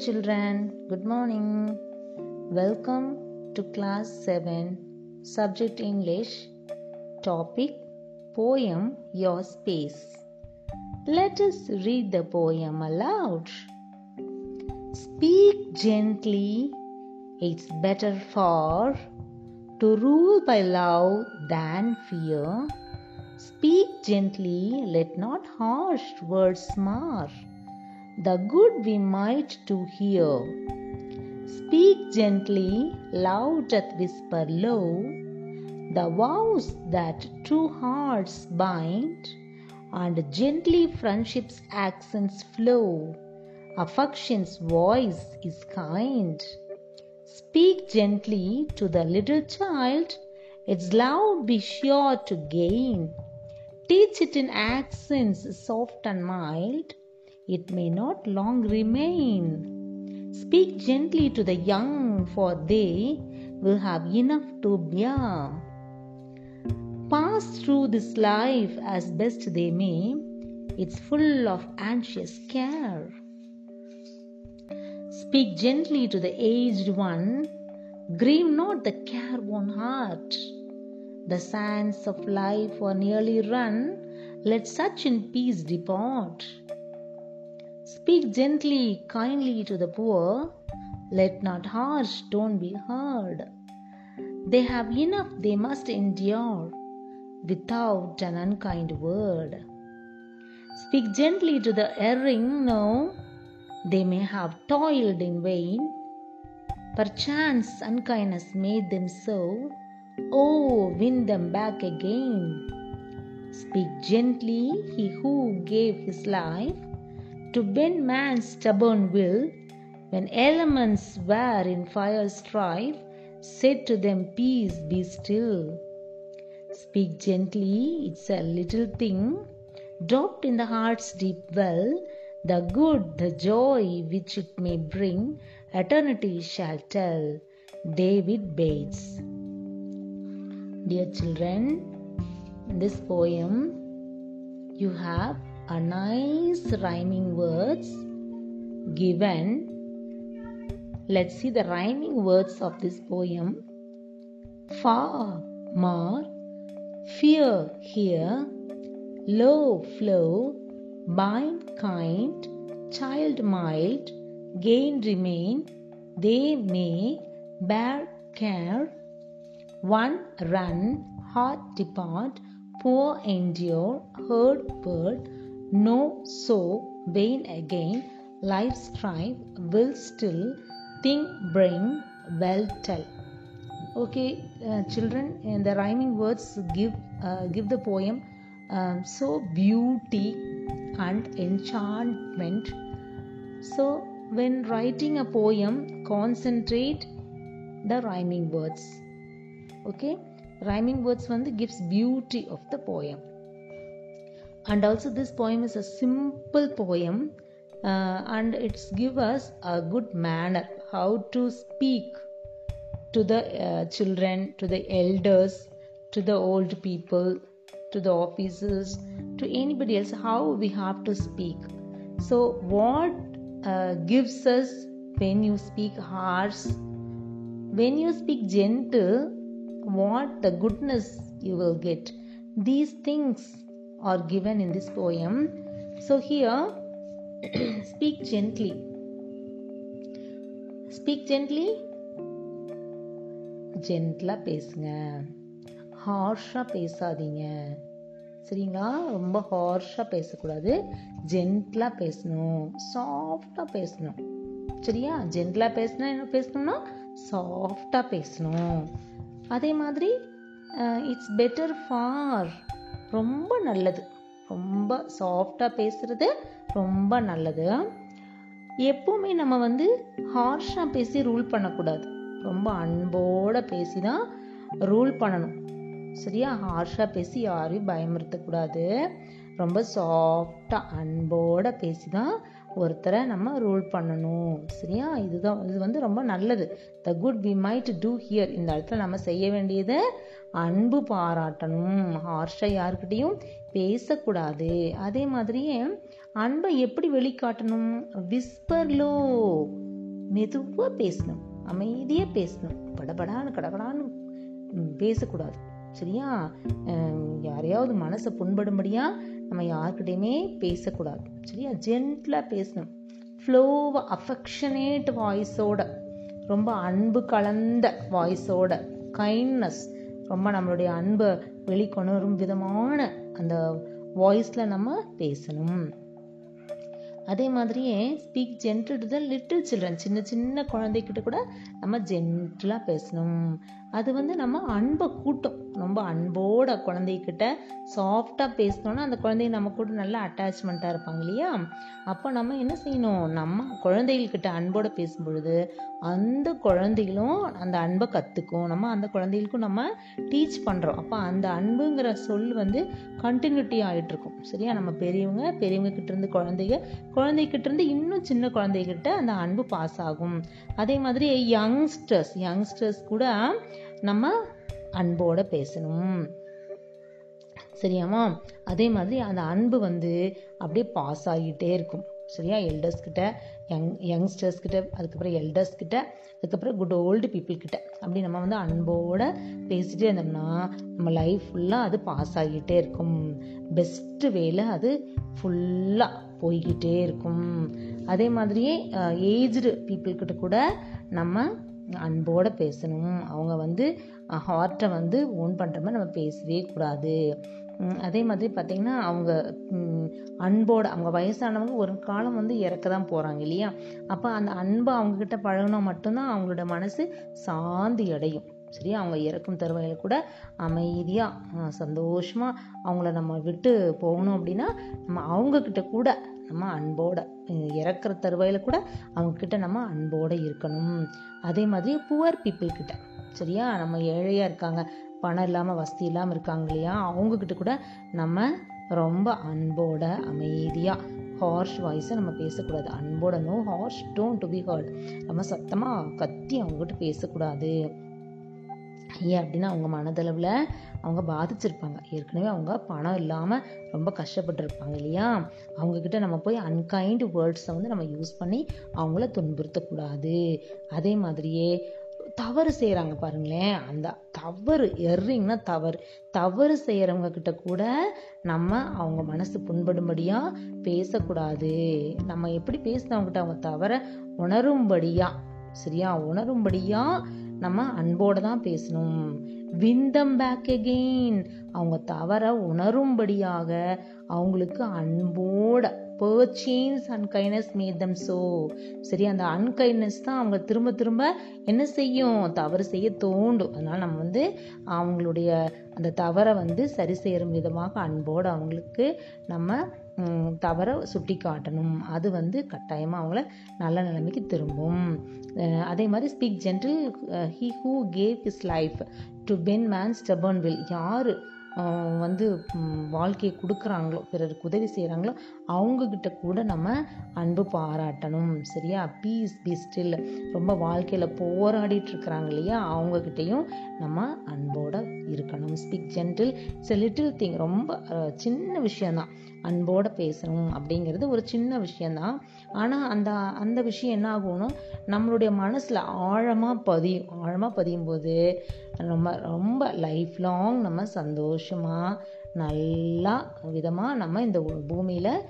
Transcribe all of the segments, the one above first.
children. Good morning. Welcome to class 7, subject English, topic Poem Your Space. Let us read the poem aloud. Speak gently, it's better far to rule by love than fear. Speak gently, let not harsh words mar the good we might to hear. Speak gently, loud doth whisper low, the vows that true hearts bind, and gently friendship's accents flow. Affection's voice is kind. Speak gently to the little child, its love be sure to gain. Teach it in accents soft and mild, it may not long remain. Speak gently to the young, for they will have enough to bear. Pass through this life as best they may, it's full of anxious care. Speak gently to the aged one, grieve not the careworn heart. The sands of life are nearly run, let such in peace depart. Speak gently, kindly to the poor, let not harsh tone be heard. They have enough they must endure without an unkind word. Speak gently to the erring, no, they may have toiled in vain. Perchance unkindness made them so, oh, win them back again. Speak gently, he who gave his life to bend man's stubborn will, when elements were in fire strife, said to them, Peace, be still. Speak gently, it's a little thing, dropped in the heart's deep well, the good, the joy which it may bring, eternity shall tell. David Bates. Dear children, in this poem, you have a nice rhyming words given. Let's see the rhyming words of this poem. Far, mar, fear, here, low, flow, bind, kind, child, mild, gain, remain, they may bear care, one run, heart depart, poor endure, hurt word, no so vain again. Life's strife will still think brain well tell. Okay uh, children and the rhyming words give uh, give the poem um, so beauty and enchantment. So when writing a poem concentrate the rhyming words. Okay rhyming words one gives beauty of the poem. And also this poem is a simple poem uh, and it's give us a good manner how to speak to the uh, children, to the elders, to the old people, to the officers, to anybody else, how we have to speak. So, what uh, gives us when you speak harsh, when you speak gentle, what the goodness you will get. These things are given in this poem. So, here, speak gently. Speak gently. ஜென்டலாக பேசுங்க. ஹார்ஷாக பேசாதீங்க. சரிங்களா? ரொம்ப ஹார்ஷாக பேசக்கூடாது. ஜென்டலாக பேசணும். சாஃப்டாக பேசணும். சரியா? ஜென்டலாக பேசினா என்ன பேசணும்னா சாஃப்டாக பேசணும். அதே மாதிரி இட்ஸ் பெட்டர் ஃபார் ரொம்ப நல்லது. ரொம்ப சாஃப்டாக பேசுறது ரொம்ப நல்லது. எப்போவுமே நம்ம வந்து ஹார்ஷாக பேசி ரூல் பண்ணக்கூடாது. ரொம்ப அன்போட பேசி தான் ரூல் பண்ணணும். சரியா? ஹார்ஷாக பேசி யாரையும் பயமுறுத்தக்கூடாது. ரொம்ப சாஃப்டாக அன்போட பேசி தான் ஒருத்தரை நம்ம ரூல் பண்ணணும். சரியா? இதுதான் இது வந்து ரொம்ப நல்லது. The good we might do here இந்த இடத்துல நம்ம செய்ய வேண்டியதை அன்பு பாராட்டணும். ஹார்ஷாக யாருக்கிட்டையும் பேசக்கூடாது. அதே மாதிரியே அன்பை எப்படி வெளிக்காட்டணும்? விஸ்பர்லோ மெதுவாக பேசணும். அமைதியாக பேசணும். படபடான்னு கடபடான்னு பேசக்கூடாது. சரியா? யாரையாவது மனசை புண்படும்படியாக நம்ம யார்கிட்டயுமே பேசக்கூடாது. சரியா ஜென்டிலாக பேசணும். ஃப்ளோவாக அஃபெக்ஷனேட் வாய்ஸோட ரொம்ப அன்பு கலந்த வாய்ஸோட கைண்ட்னஸ் ரொம்ப நம்மளுடைய அன்பை வெளிக்கொணரும் விதமான அந்த வாய்ஸில் நம்ம பேசணும். அதே மாதிரியே speak gentle to the little children சின்ன சின்ன குழந்தைக்கிட்ட கூட நம்ம ஜென்டிலாக பேசணும். அது வந்து நம்ம அன்பை கூட்டும். ரொம்ப அன்போட குழந்தைகிட்ட சாஃப்டாக பேசினோன்னா அந்த குழந்தைங்க நம்ம கூட நல்ல அட்டாச்மெண்ட்டாக இருப்பாங்க இல்லையா? அப்போ நம்ம என்ன செய்யணும்? நம்ம குழந்தைகள்கிட்ட அன்போடு பேசும் பொழுது அந்த குழந்தைகளும் அந்த அன்பை கற்றுக்கும் நம்ம அந்த குழந்தைகளுக்கும் நம்ம டீச் பண்ணுறோம் அப்போ அந்த அன்புங்கிற சொல் வந்து கண்டினியூட்டி ஆகிட்டுருக்கும் சரியா? நம்ம பெரியவங்க பெரியவங்க கிட்டேருந்து குழந்தைங்க குழந்தைகிட்டேருந்து இன்னும் சின்ன குழந்தைகிட்ட அந்த அன்பு பாஸ் ஆகும். அதே மாதிரி யங்ஸ்டர்ஸ் யங்ஸ்டர்ஸ் கூட நம்ம அன்போட பேசணும். சரியாமா அதே மாதிரி அந்த அன்பு வந்து அப்படியே பாஸ் ஆகிட்டே இருக்கும். சரியா? எல்டர்ஸ் கிட்ட யங் யங்ஸ்டர்ஸ் கிட்ட அதுக்கப்புறம் எல்டர்ஸ் கிட்ட அதுக்கப்புறம் குட் ஓல்டு பீப்புள் கிட்ட. அப்படி நம்ம வந்து அன்போட பேசிட்டே இருந்தோம்னா நம்ம லைஃப் ஃபுல்லாக அது பாஸ் ஆகிட்டே இருக்கும். பெஸ்ட்டு வேலை அது ஃபுல்லாக போய்கிட்டே இருக்கும். அதே மாதிரியே ஏஜ்டு பீப்புள் கிட்ட கூட நம்ம அன்போட பேசணும். அவங்க வந்து ஹார்ட்டை வந்து ஓன் பண்ணுற மாதிரி நம்ம பேசவே கூடாது. அதே மாதிரி பார்த்திங்கன்னா அவங்க அன்போடு அன்போட அவங்க வயசானவங்க ஒரு காலம் வந்து இறக்க தான் போகிறாங்க இல்லையா? அப்போ அந்த அன்பை அவங்கக்கிட்ட பழகினா மட்டும்தான் அவங்களோட மனசு சாந்தி அடையும் சரியா? அவங்க இறக்கும் தருவாயில் கூட அமைதியாக சந்தோஷமாக அவங்கள நம்ம விட்டு போகணும் அப்படின்னா நம்ம அவங்கக்கிட்ட கூட நம்ம அன்போட இறக்குற தருவாயில் கூட அவங்கக்கிட்ட நம்ம அன்போடு இருக்கணும். அதே மாதிரி புவர் பீப்புள் கிட்ட சரியா? நம்ம ஏழையாக இருக்காங்க பணம் இல்லாமல் வசதி இல்லாமல் இருக்காங்க இல்லையா? அவங்கக்கிட்ட கூட நம்ம ரொம்ப அன்போட அமைதியாக ஹார்ஷ் வாய்ஸை நம்ம பேசக்கூடாது. அன்போட no harsh don't to be hurt நம்ம சத்தமாக கத்தி அவங்ககிட்ட பேசக்கூடாது. ஏன் அப்படின்னா அவங்க மனதளவில் அவங்க பாதிச்சிருப்பாங்க. ஏற்கனவே அவங்க பணம் இல்லாமல் ரொம்ப கஷ்டப்பட்டிருப்பாங்க இல்லையா? அவங்கக்கிட்ட நம்ம போய் அன்கைண்ட் வேர்ட்ஸை வந்து நம்ம யூஸ் பண்ணி அவங்கள துன்புறுத்தக்கூடாது. அதே மாதிரியே தவறு செய்கிறாங்க பாருங்களேன். அந்த தவறு எர்ரிங்னா தவறு. தவறு செய்கிறவங்க கிட்ட கூட நம்ம அவங்க மனசு புண்படும்படியாக பேசக்கூடாது. நம்ம எப்படி பேசினவங்ககிட்ட அவங்க தவற உணரும்படியாக சரியா? உணரும்படியாக நம்ம அன்போடு தான் பேசணும் விந்தம் பேக் அகெயின் அவங்க தவற உணரும்படியாக அவங்களுக்கு அன்போட பர்ச்சேன்ஸ் அன்கைனஸ் மேட் தம் ஸோ சரி அந்த அன்கைண்ட்னஸ் தான் அவங்க திரும்ப திரும்ப என்ன செய்யும்? தவறு செய்ய தோண்டும். அதனால் நம்ம வந்து அவங்களுடைய அந்த தவறை வந்து சரி செய்யும் விதமாக அன்போடு அவங்களுக்கு நம்ம தவறை சுட்டி காட்டணும். அது வந்து கட்டாயமாக அவங்கள நல்ல நிலைமைக்கு திரும்பும். அஹ் அதே மாதிரி speak gentle he who gave his life to bend man stubborn will யார் வந்து வாழ்க்கையை கொடுக்குறாங்களோ பிறருக்கு உதவி செய்கிறாங்களோ அவங்கக்கிட்ட கூட நம்ம அன்பு பாராட்டணும் சரியா? பீஸ் பி ஸ்டில் ரொம்ப வாழ்க்கையில் போராடிட்டு இருக்கிறாங்க இல்லையா? அவங்கக்கிட்டையும் நம்ம அன்போடு இருக்கணும். Speak gentle it's little thing ரொம்ப சின்ன விஷயந்தான் அன்போட பேசணும் அப்படிங்கிறது ஒரு சின்ன விஷயந்தான் ஆனால் அந்த அந்த விஷயம் என்ன ஆகும்னா நம்மளுடைய மனசில் ஆழமாக பதியும். ஆழமாக பதியும் போது நம்ம ரொம்ப லைஃப் லாங் நம்ம சந்தோஷமாக நல்லா விதமாக நம்ம இந்த பூமியில்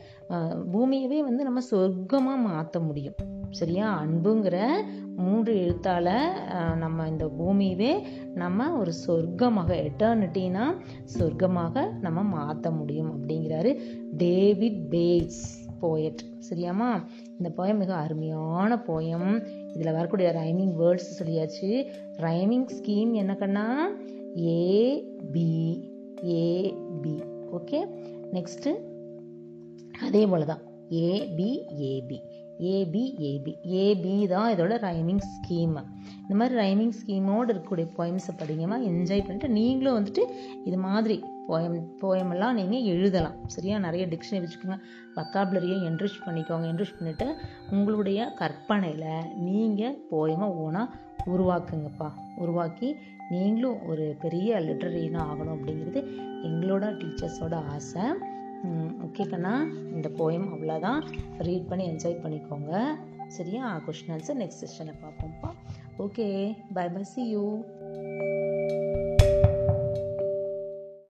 பூமியவே வந்து நம்ம சொர்க்கமாக மாற்ற முடியும். சரியா? அன்புங்கிற மூன்று எழுத்தால் நம்ம இந்த பூமியவே நம்ம ஒரு சொர்க்கமாக எட்டர்னிட்டினா சொர்க்கமாக நம்ம மாற்ற முடியும் அப்படிங்கிறாரு டேவிட் பேட்ஸ் போயட் சரியாமா இந்த போயம் மிக அருமையான போயம் இதில் வரக்கூடிய ரைமிங் வேர்ட்ஸ் சொல்லியாச்சு. ரைமிங் ஸ்கீம் என்ன கண்ணா? A B A B okay next அதே போல தான் A B A B A B A B A B தான் இதோட ரைமிங் ஸ்கீம் இந்த மாதிரி ரைமிங் ஸ்கீமோடு இருக்கக்கூடிய போயம்ஸை படிங்கம்மா. என்ஜாய் பண்ணிட்டு நீங்களும் வந்துட்டு இது மாதிரி போயம் போயமெல்லாம் நீங்கள் எழுதலாம். சரியா? நிறைய டிக்ஷனரி வச்சுக்கோங்க. வக்காபுலரியை என்ரிச் பண்ணிக்கோங்க. என்ரிச் பண்ணிவிட்டு உங்களுடைய கற்பனையில் நீங்கள் போயமாக ஓனாக உருவாக்குங்கப்பா. உருவாக்கி நீங்களும் ஒரு பெரிய லிட்ரரினா ஆகணும் அப்படிங்கிறது எங்களோட டீச்சர்ஸோட ஆசை. ஓகே கண்ணா. இந்த போயம் அவ்வளோதான் ரீட் பண்ணி என்ஜாய் பண்ணிக்கோங்க. சரியா? கொஷின் ஆன்சர் நெக்ஸ்ட் செஷனில் பார்ப்போம்ப்பா. Okay bye bye see you